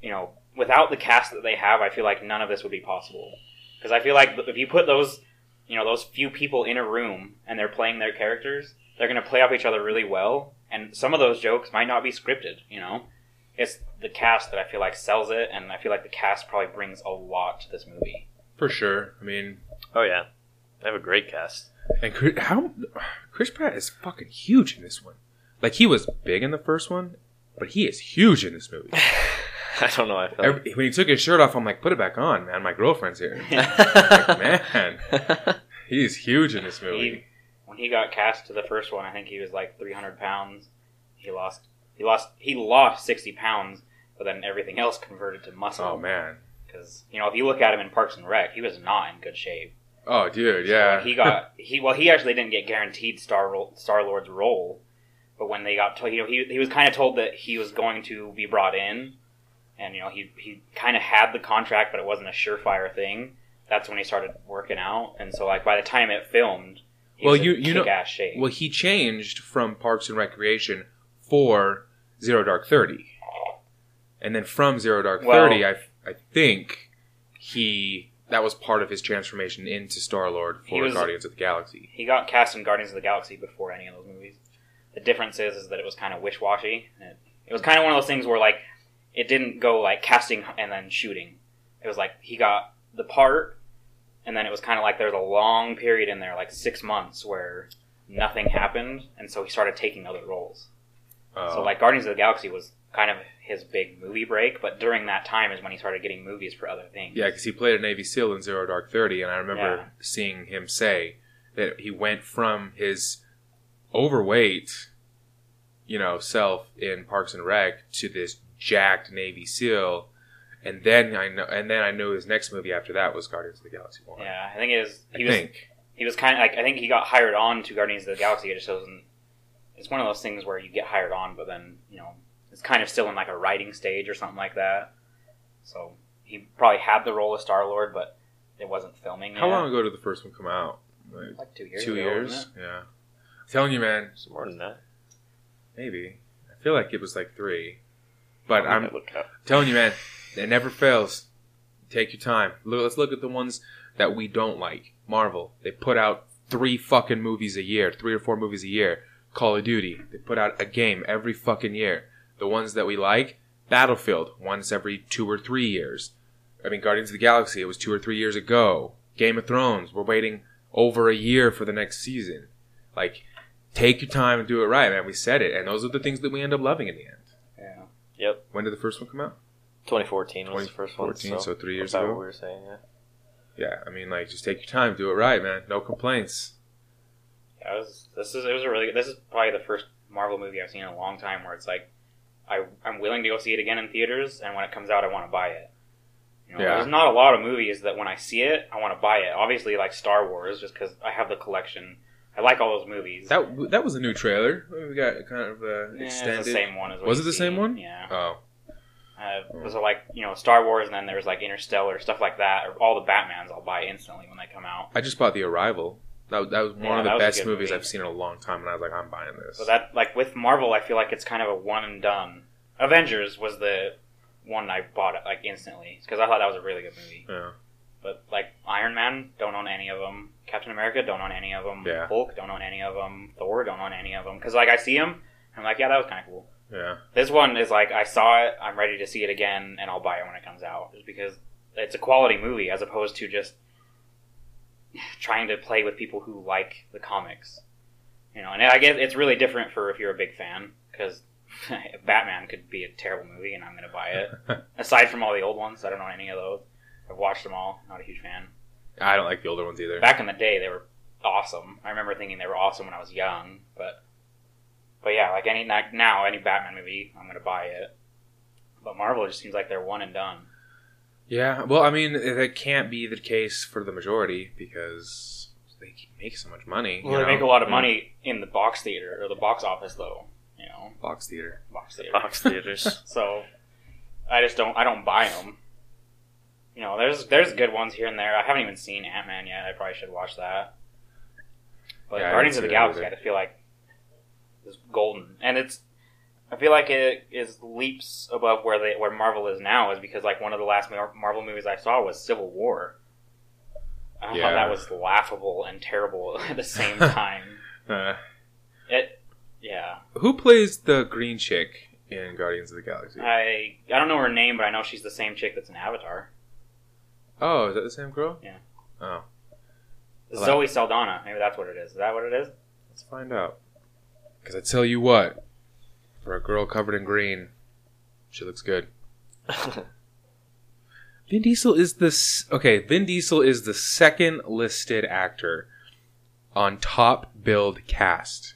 You know, without the cast that they have, I feel like none of this would be possible. Because I feel like if you put those, you know, those few people in a room and they're playing their characters, they're going to play off each other really well. And some of those jokes might not be scripted. You know, it's the cast that I feel like sells it, and I feel like the cast probably brings a lot to this movie. For sure. I mean, Oh yeah, they have a great cast. and Chris, how Chris Pratt is fucking huge in this one. Like he was big in the first one, but he is huge in this movie. I don't know. I felt. Every, when he took his shirt off, I'm like, put it back on, man. My girlfriend's here. like, man, he's huge in this He, movie. When he got cast to the first one, I think he was like 300 pounds. He lost, he lost, he lost 60 pounds, but then everything else converted to muscle. Oh man. Because you know, if you look at him in Parks and Rec, he was not in good shape. Oh dude, So yeah. he got he well, he actually didn't get guaranteed Star Star Lord's role, but when they got told, you know, he he was kind of told that he was going to be brought in, and you know, he he kind of had the contract, but it wasn't a surefire thing. That's when he started working out, and so like by the time it filmed, Well, you- you know- shape. Well, he changed from Parks and Recreation for Zero Dark Thirty, and then from Zero Dark Well- Thirty, I I think he that was part of his transformation into Star Lord for was- Guardians of the Galaxy. he got cast in Guardians of the Galaxy before any of those movies. The difference is, is that it was kind of wish washy. It, it was kind of one of those things where like it didn't go like casting and then shooting. It was like he got the part, and then it was kind of like there was a long period in there, like six months, where nothing happened, and so he started taking other roles. Uh, So like Guardians of the Galaxy was kind of his big movie break, but during that time is when he started getting movies for other things. yeah, because he played a Navy SEAL in Zero Dark Thirty, and I remember Yeah. seeing him say that he went from his overweight, you know, self in Parks and Rec to this jacked Navy SEAL. And then I know, and then I knew his next movie after that was Guardians of the Galaxy One. Yeah, I think it was. I He was think. he was kind of like I think he got hired on to Guardians of the Galaxy. It just wasn't. It's one of those things where you get hired on, but then you know it's kind of still in like a writing stage or something like that. So he probably had the role of Star Lord, but it wasn't filming. How yet. long ago did the first one come out? Like Like two years. two ago, years. wasn't Yeah. I'm telling you, man. It's more than that. Maybe. I feel like it was like three. But I'm look up. telling you, man, it never fails. Take your time. Look, let's look at the ones that we don't like. Marvel. They put out three fucking movies a year, three or four movies a year. Call of Duty. They put out a game every fucking year. The ones that we like, Battlefield, once every two or three years. I mean, Guardians of the Galaxy, it was two or three years ago. Game of Thrones, we're waiting over a year for the next season. Like, take your time and do it right, man. We said it, and those are the things that we end up loving in the end. Yeah. Yep. When did the first one come out? 2014 was the first one. 2014, so three years about ago. What we were saying, yeah. Yeah, I mean, like, just take your time, do it right, man. No complaints. That was this is it was a really good, this is probably the first Marvel movie I've seen in a long time where it's like I I'm willing to go see it again in theaters, and when it comes out, I want to buy it. You know, Yeah. There's not a lot of movies that when I see it, I want to buy it. Obviously, like Star Wars, just because I have the collection. I like all those movies. That that was a new trailer. We got kind of uh, Yeah, it's the same one as what Was it the same one? Yeah. Oh, Uh, those are like you know Star Wars, and then there's like Interstellar stuff like that. Or all the Batmans, I'll buy instantly when they come out. I just bought The Arrival. That, that was one Yeah, of the that was a best movies movie. I've seen in a long time, and I was like, I'm buying this. So that like with Marvel, I feel like it's kind of a one and done. Avengers was the one I bought like instantly because I thought that was a really good movie. yeah. But like Iron Man, don't own any of them. Captain America, don't own any of them. Yeah. Hulk, don't own any of them. Thor, don't own any of them. Because like I see them, I'm like, yeah, that was kind of cool. Yeah. This one is like I saw it, I'm ready to see it again, and I'll buy it when it comes out, just because it's a quality movie as opposed to just trying to play with people who like the comics. You know, and I guess it's really different for if you're a big fan because Batman could be a terrible movie, and I'm going to buy it. Aside from all the old ones, I don't know any of those. I've watched them all. Not a huge fan. I don't like the older ones either. Back in the day, they were awesome. I remember thinking they were awesome when I was young, but but yeah, like any like now any Batman movie, I'm gonna buy it. But Marvel just seems like they're one and done. Yeah, well, I mean, that can't be the case for the majority because they make so much money. you Well, they know? make a lot of money in the box theater or the box office, though. You know, box theater. box theater. Box theaters. So I just don't. I don't buy them. You know, there's there's good ones here and there. I haven't even seen Ant Man yet. I probably should watch that. But Yeah, Guardians of the Galaxy, I either. just feel like is golden, and it's. I feel like it is leaps above where they where Marvel is now, is because like one of the last Marvel movies I saw was Civil War. I Yeah. thought that was laughable and terrible at the same time. Uh, it, yeah. who plays the green chick in Guardians of the Galaxy? I I don't know her name, but I know she's the same chick that's in Avatar. oh, is that the same girl? Yeah. Oh, Zoe Saldana. Maybe that's what it is. Is that what it is? let's find out. Because I tell you what, for a girl covered in green, she looks good. Vin Diesel is this okay. Vin Diesel is the second listed actor on top billed cast.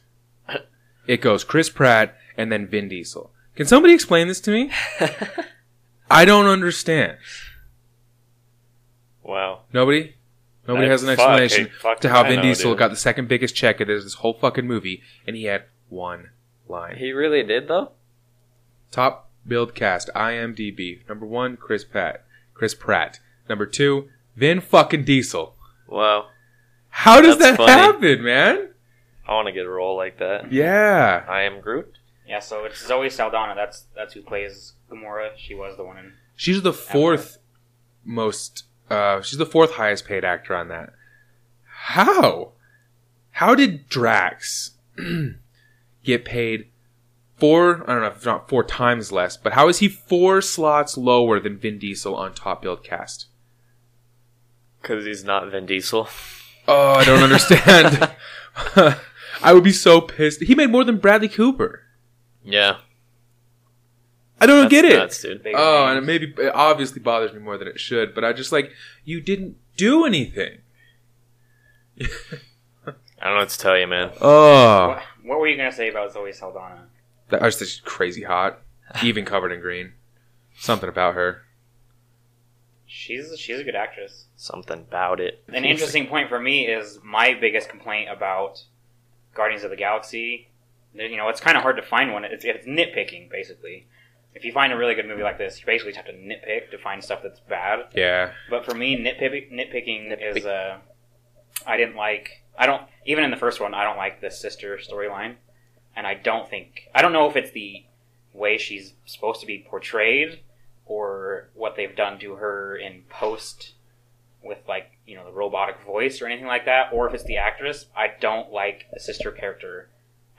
It goes Chris Pratt and then Vin Diesel. Can somebody explain this to me? I don't understand. wow. Nobody. Nobody Uh, has an fuck, explanation to how Vin Diesel got the second biggest check of this, this whole fucking movie, and he had one line. He really did though. Top billed cast IMDb. Number one, Chris Pratt. Chris Pratt. Number two, Vin fucking Diesel. Wow. How does That's that funny. happen, man? I want to get a role like that. Yeah. I am Groot. Yeah, so it's Zoe Saldana. That's that's who plays Gamora. She was the one in. She's the fourth most. Uh, she's the fourth highest paid actor on that. How? How did Drax get paid four? I don't know if not four times less, but how is he four slots lower than Vin Diesel on top billed cast? Because he's not Vin Diesel. Oh, I don't understand. I would be so pissed. He made more than Bradley Cooper. Yeah. I don't That's get it. nuts, dude. Oh, and it maybe it obviously bothers me more than it should, but I just like you didn't do anything. I don't know what to tell you, man. Oh, What, what were you gonna say about Zoe Saldana? that was just crazy hot, even covered in green. Something about her. She's she's a good actress. Something about it. An interesting point for me is my biggest complaint about Guardians of the Galaxy. You know, it's kind of hard to find one. It's, it's nitpicking, basically. If you find a really good movie like this, you basically have to nitpick to find stuff that's bad. Yeah, But for me, nitpick, nitpicking is uh, I didn't like. I don't even in the first one. I don't like the sister storyline, and I don't think I don't know if it's the way she's supposed to be portrayed or what they've done to her in post with like you know the robotic voice or anything like that, or if it's the actress. I don't like the sister character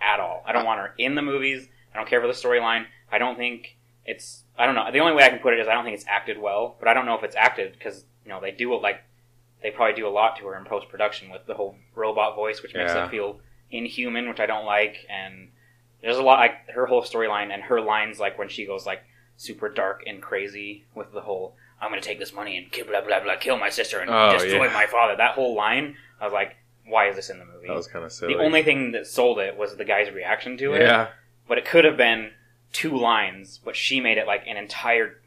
at all. I don't want her in the movies. I don't care for the storyline. I don't think it's. I don't know. The only way I can put it is I don't think it's acted well, but I don't know if it's acted because you know they do it like they probably do a lot to her in post production with the whole robot voice, which makes Yeah. it feel inhuman, which I don't like. And there's a lot like her whole storyline and her lines, like when she goes like super dark and crazy with the whole "I'm going to take this money and kill blah blah blah, kill my sister and Oh, destroy yeah. my father." That whole line, I was like, why is this in the movie? That was kind of silly. the only thing that sold it was the guy's reaction to it. yeah. But it could have been two lines, but she made it like an entire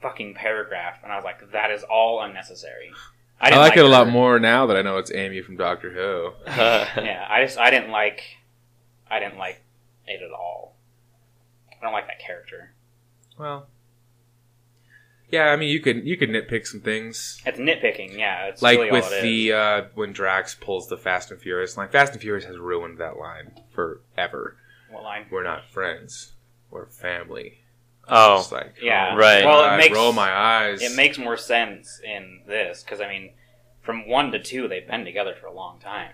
fucking paragraph, and I was like, that is all unnecessary. I, didn't like, it a lot more now that I know it's Amy from Doctor Who. Yeah, I just I didn't like I didn't like it at all. I don't like that character. Well, yeah, I mean, you could you could nitpick some things, It's nitpicking, yeah. It's like really with all it is. the uh, when Drax pulls the Fast and Furious line. Fast and Furious has ruined that line forever. what line? We're not friends. We're family. Oh, It's like, oh, Yeah. oh Right. Well, it God, makes- roll my eyes. It makes more sense in this because I mean, from one to two, they've been together for a long time.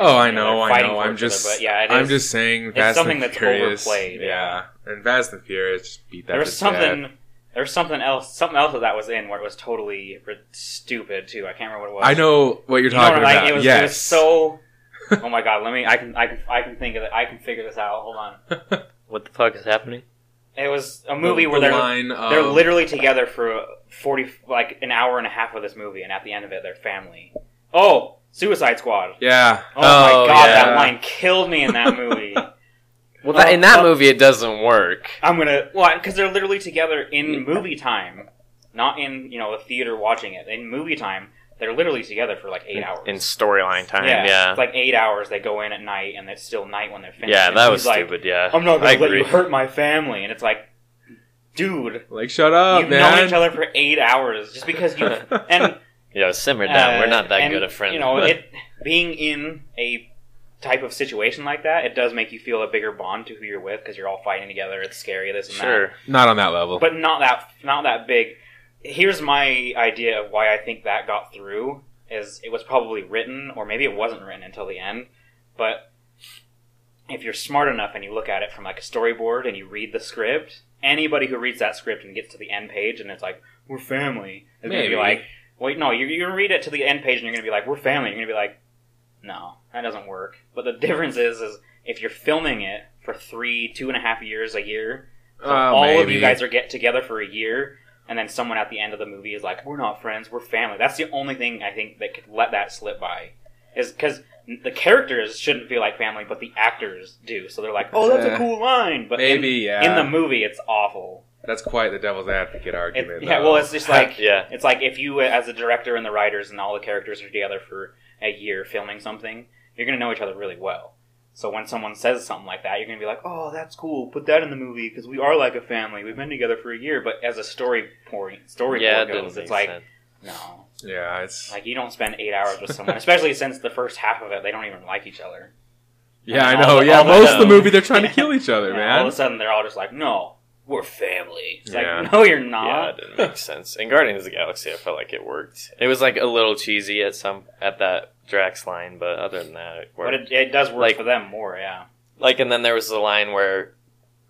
Oh, I You know, know, I know. I'm each other, just, but yeah, it I'm is- just saying, Fast something that's Furious, overplayed, Yeah. and Fast and Furious just beat that. There was something. death. There was something else. Something else that that was in where it was totally r- stupid too. I can't remember what it was. I know what you're You know what talking I about. It was, yes. it was so. oh my god! Let me. I can. I can. I can think of it. I can figure this out. Hold on. what the fuck is happening? It was a movie The- where the they're line of- they're literally together for forty, like an hour and a half of this movie, and at the end of it, they're family. Oh, Suicide Squad. Yeah. Oh, my Oh, god, yeah. that line killed me in that movie. Well, that, in that oh. movie, it doesn't work. I'm gonna well because they're literally together in movie time, not in you know the theater watching it. In movie time, they're literally together for like eight hours. in storyline time. yeah, Yeah, it's like eight hours. They go in at night, and it's still night when they're finished. yeah, And that was like, stupid. Yeah, I'm not I gonna let agree. you hurt my family, and it's like, dude, Like, shut up, you've man. known each other for eight hours just because you and Yeah, simmer down. uh, We're not that and, good of friends. You know, but- it being in a type of situation like that, it does make you feel a bigger bond to who you're with because you're all fighting together. It's scary, this and that. sure. Not on that level. but not that not that big. Here's my idea of why I think that got through is it was probably written or maybe it wasn't written until the end, but if you're smart enough and you look at it from like a storyboard and you read the script, anybody who reads that script and gets to the end page and it's like we're family is going to be like, wait, no, you're, to read it to the end page and you're going to be like we're family. You're going to be like, no, that doesn't work. But the difference is, is if you're filming it for three, two and a half years, a year, so Uh, all of you guys are get together for a year, and then someone at the end of the movie is like, "We're not friends, we're family." That's the only thing I think that could let that slip by, is because the characters shouldn't feel like family, but the actors do. So they're like, "Oh, that's a cool line," but maybe, in, yeah. in the movie, it's awful. That's quite the devil's advocate It- argument. yeah, well, it's just like yeah, it's like if you, as a director and the writers and all the characters are together for a year filming something, you're gonna know each other really well. So when someone says something like that, you're gonna be like, "Oh, that's cool. Put that in the movie because we are like a family. We've been together for a year." But as a story point, story yeah. It goes, didn't it's make like sense. no, yeah, it's like you don't spend eight hours with someone, especially since the first half of it they don't even like each other. yeah, I And all know. the- yeah, most of the movie they're trying to kill each other, Yeah, All of a sudden, they're all just like, "No, we're family." It's Yeah. like, no, you're not. Yeah, not. it didn't make sense. In Guardians of the Galaxy, I felt like it worked. It was like a little cheesy at some at that Drax line, but other than that, it worked. But it, it does work Like- for them more, yeah. Like, and then there was the line where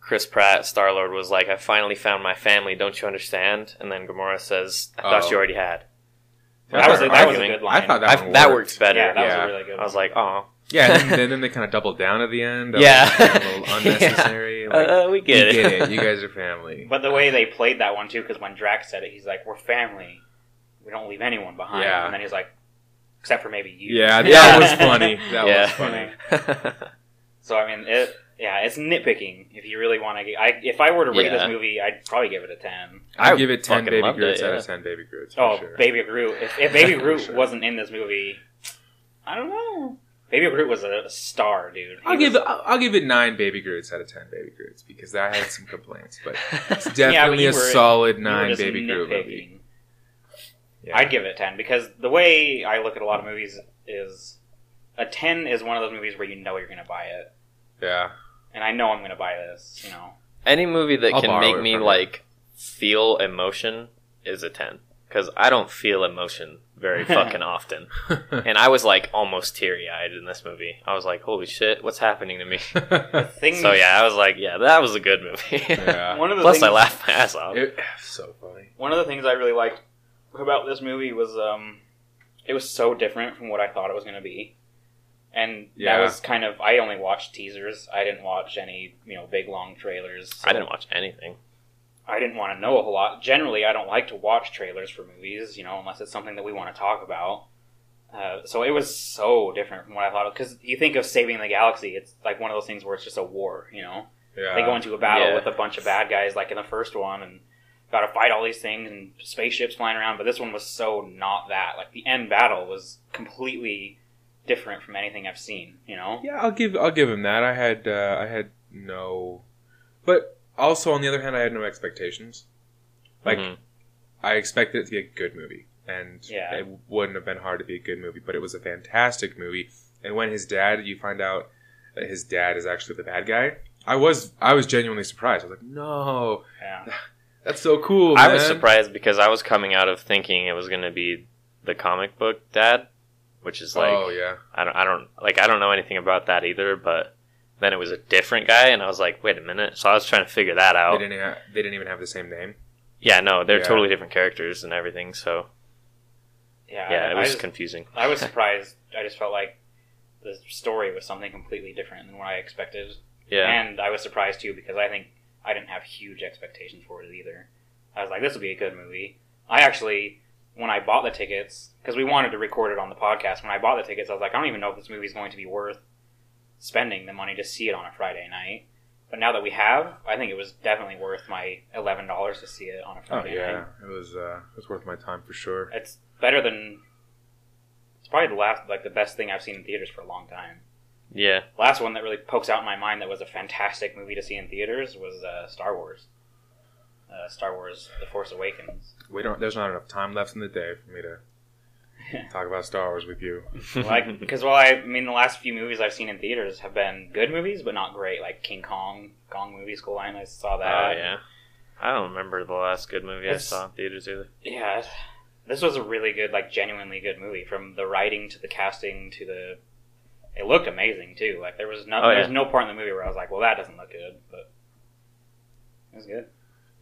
Chris Pratt, Star Lord, was like, "I finally found my family. Don't you understand?" And then Gamora says, "I thought Oh. you already had." I That was a, that was a good line. I thought that I, one that worked. works better. yeah, that Yeah. was a really good. One. I was like, "Oh, Yeah, and then, then they kind of doubled down at the end. That Yeah. was kind of a little unnecessary. Like, uh, we get we it. get it. You guys are family. But the way they played that one too, because when Drax said it, he's like, "We're family. We don't leave anyone behind." Yeah. And then he's like, "Except for maybe you." Yeah, that was funny. That yeah. was funny. So I mean, it. Yeah, it's nitpicking. If you really want to, I if I were to rate Yeah. this movie, I'd probably give it a ten. I'd I give it ten baby loved it, Groots out of ten baby Groots. For Oh, sure. Baby Groot. If, if Baby For Groot sure. wasn't in this movie, I don't know. Baby Groot was a star, dude. He I'll give was- it. I'll I'll give it nine baby Groots out of ten baby Groots because I had some complaints, but it's Yeah, but definitely a were- solid nine just baby Groot movie. Nitpicking. Yeah. I'd give it a 10 because the way I look at a lot of movies is a 10 is one of those movies where you know you're going to buy it. yeah. And I know I'm going to buy this, you know. Any movie that I'll can make me like feel emotion is a ten because I don't feel emotion very fucking often, and I was like almost teary eyed in this movie. I was like, "Holy shit, what's happening to me?" Things, So yeah, I was like, "Yeah, that was a good movie." yeah. One of the Plus, things, I laughed my ass off. It, so funny. One of the things I really liked about this movie was um, it was so different from what I thought it was going to be. And Yeah. that was kind of I only watched teasers. I didn't watch any, you know, big long trailers. so I didn't watch anything. I didn't want to know a whole lot. Generally, I don't like to watch trailers for movies, you know, unless it's something that we want to talk about. Uh, so it was so different from what I thought. Because you think of saving the galaxy, it's like one of those things where it's just a war. You know, Yeah. they go into a battle Yeah. with a bunch of bad guys, like in the first one, and got to fight all these things and spaceships flying around. But this one was so not that. Like the end battle was completely different from anything I've seen. You know, Yeah, I'll give I'll give him that. I had uh, I had no, but also on the other hand, I had no expectations. Like Mhm. I expected it to be a good movie, and Yeah. it wouldn't have been hard to be a good movie. But it was a fantastic movie. And when his dad, you find out that his dad is actually the bad guy. I was I was genuinely surprised. I was like, no, yeah. That's so cool. I was man." surprised because I was coming out of thinking it was going to be the comic book dad, which is like oh yeah, I don't I don't like I don't know anything about that either, but then it was a different guy and I was like, wait a minute. So I was trying to figure that out. they out. didn't ha- they didn't even have the same name. Yeah, no, they're Yeah. totally different characters and everything, so Yeah, yeah, I, it I was just- confusing. I was surprised. I just felt like the story was something completely different than what I expected. yeah. And I was surprised too because I think I didn't have huge expectations for it either. I was like, this will be a good movie. I actually, when I bought the tickets, because we wanted to record it on the podcast, when I bought the tickets, I was like, I don't even know if this movie is going to be worth spending the money to see it on a Friday night. But now that we have, I think it was definitely worth my eleven dollars to see it on a Friday. Oh Friday yeah, night. it was uh, it was worth my time for sure. It's better than. It's probably the last, like the best thing I've seen in theaters for a long time. Yeah. last one that really pokes out in my mind that was a fantastic movie to see in theaters was uh, Star Wars. Uh, Star Wars: The Force Awakens. We don't. There's not enough time left in the day for me to talk about Star Wars with you. like, because well, I, I mean, the last few movies I've seen in theaters have been good movies, but not great. Like King Kong, Kong movie, Skull Island. I saw that. Oh that. yeah. I don't remember the last good movie It's- I saw in theaters either. yeah. This was a really good, like genuinely good movie. From the writing to the casting to the, it looked amazing too. Like there was no, Oh, yeah. there's no part in the movie where I was like, well, that doesn't look good, but it was good.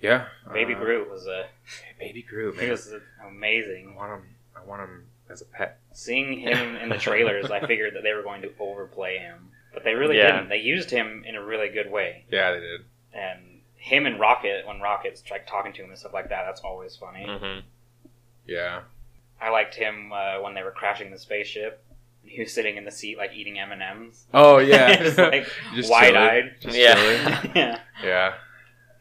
Yeah, Baby uh, Groot was a, Baby Groot, man. was I want him. I want him as a pet. Seeing him in the trailers, I figured that they were going to overplay him, but they really Yeah. didn't. They used him in a really good way, Yeah, they did. and him and Rocket, when Rocket's like talking to him and stuff like that, that's always funny. hmm Yeah, I liked him uh, when they were crashing the spaceship. And He was sitting in the seat, like eating M and M's. Oh yeah, just like wide-eyed. Yeah. yeah, yeah.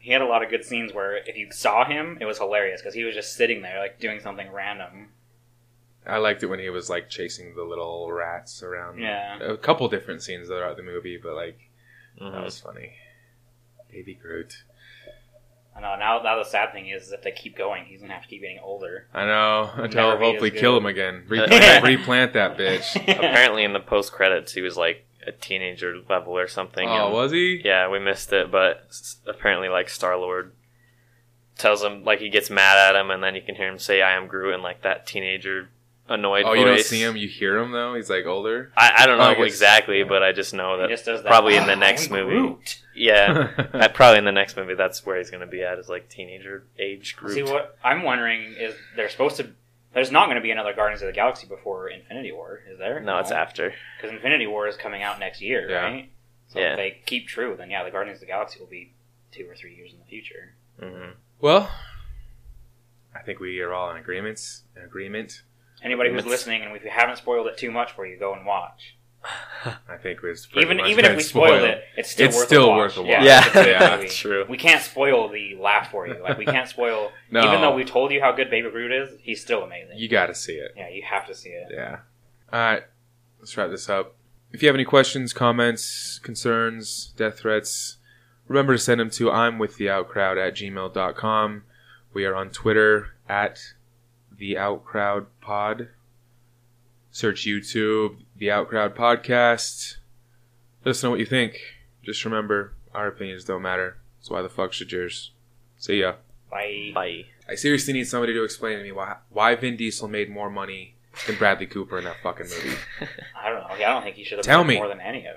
he had a lot of good scenes where if you saw him, it was hilarious because he was just sitting there, like doing something random. I liked it when he was like chasing the little rats around. Yeah. a couple different scenes throughout the movie, but like hmm that was funny. Baby Groot. I know. Now, now the sad thing is, if they keep going, he's gonna have to keep getting older. I know. Until Never hopefully kill him again. Replant, replant that bitch. Apparently, in the post credits, he was like a teenager level or something. Oh, and- was he? Yeah, we missed it, but apparently, like Star Lord tells him, like he gets mad at him, and then you can hear him say, "I am Groot" in like that teenager annoyed Oh, voice. you don't see him. You hear him though. He's like older. I, I don't Oh, know I exactly, but I just know that just that. probably in the "Ah, next movie. Groot." yeah, that probably in the next movie, that's where he's gonna be at is like teenager age group. See, what I'm wondering is, they're supposed to. There's not going to be another Guardians of the Galaxy before Infinity War, is there? no, it's after. because Infinity War is coming out next year, Yeah. right? So Yeah. if they keep true, then yeah, the Guardians of the Galaxy will be two or three years in the future. hmm well, I think we are all in agreements. In agreement. Anybody who's It's- listening, and if we haven't spoiled it too much for you, go and watch. I think it's Even even if we spoiled it, it's still It's worth still a watch. worth a watch. Yeah. it's a good Yeah, movie. true. We can't spoil the laugh for you. Like we can't spoil. No. Even though we told you how good Baby Groot is, he's still amazing. You got to see it. yeah, you have to see it. Yeah. All right. Let's wrap this up. If you have any questions, comments, concerns, death threats, remember to send them to I'm with the outcrowd at gmail.com. We are on Twitter at the outcrowd pod. Search YouTube, the outcrowd podcast. Let us know what you think. Just remember, our opinions don't matter. So why the fuck should yours? See ya. Bye. Bye. I seriously need somebody to explain to me why why Vin Diesel made more money than Bradley Cooper in that fucking movie. I don't know. I don't think he should have Tell made me. more than any of